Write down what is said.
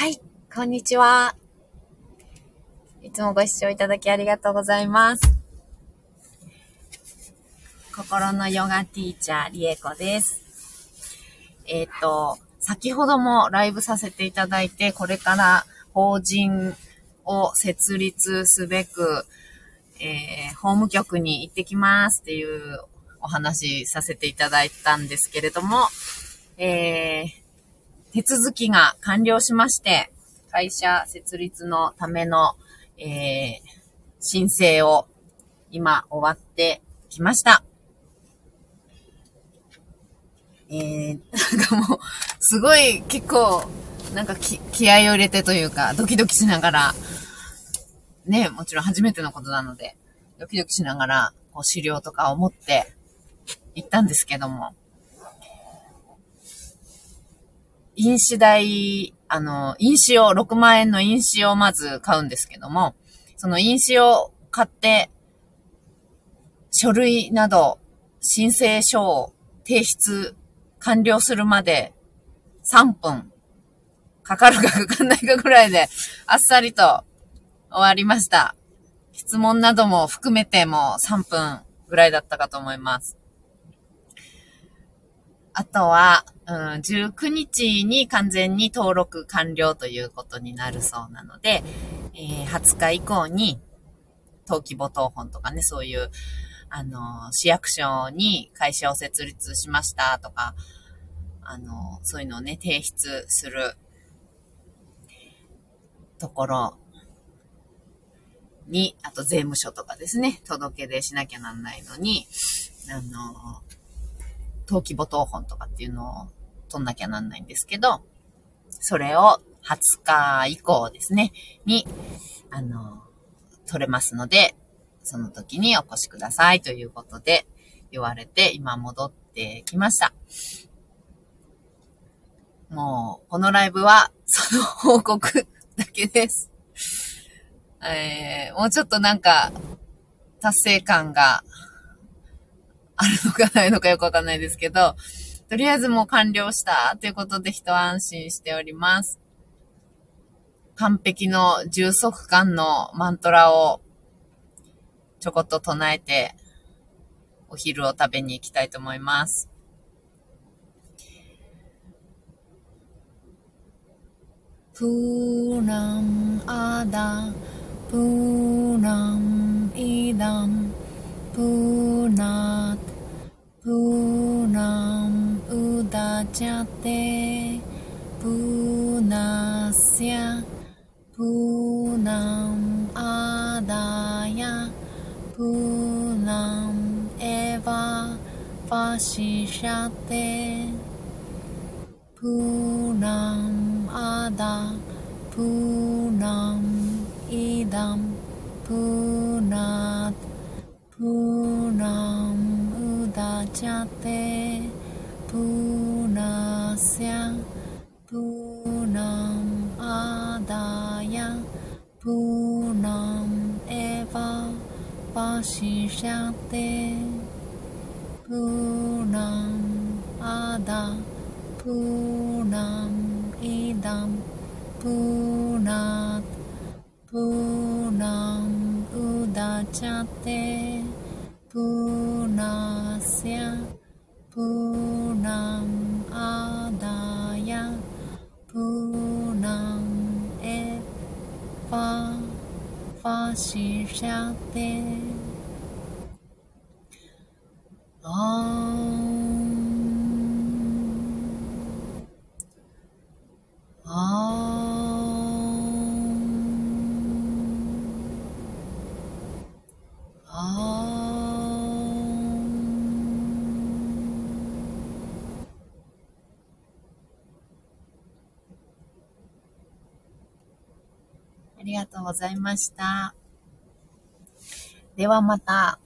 はい、こんにちは。いつもご視聴いただきありがとうございます。心のヨガティーチャー、リエコです。えっ、ー、と、先ほどもライブさせていただいて、これから法人を設立すべく、えー、法務局に行ってきますっていうお話させていただいたんですけれども、えー、手続きが完了しまして、会社設立のための、えー、申請を今終わってきました。えー、なんかもう、すごい結構、なんか気気合を入れてというか、ドキドキしながら、ね、もちろん初めてのことなので、ドキドキしながら、こう資料とかを持って行ったんですけども、印紙代、あの、印紙を、6万円の印紙をまず買うんですけども、その印紙を買って、書類など、申請書を提出完了するまで3分かかるかかかんないかぐらいであっさりと終わりました。質問なども含めても3分ぐらいだったかと思います。あとは、うん、19日に完全に登録完了ということになるそうなので、えー、20日以降に、登記簿等本とかね、そういう、あの、市役所に会社を設立しましたとか、あの、そういうのをね、提出するところに、あと税務署とかですね、届け出しなきゃなんないのに、あの、登記簿等本とかっていうのを取んなきゃなんないんですけど、それを20日以降ですね、に、あの、取れますので、その時にお越しくださいということで言われて、今戻ってきました。もう、このライブは、その報告だけです。えー、もうちょっとなんか、達成感があるのかないのかよくわかんないですけど、とりあえずもう完了したということで一安心しております。完璧の充足感のマントラをちょこっと唱えてお昼を食べに行きたいと思います。プーランアダ、プーランイダン、プーナ जाते। पूनास्य, पूनाम् आदाय, पूनाम् एव वाशिषाते पूर्णाम् आदा पूर्णाम् इदं पूर्णात् पूर्णाम् उदाचाते। पूर्णम् ししゃてプランアダプランイダンプラプランウダチャテプラシャ fasishate Om ありがとうございました。ではまた。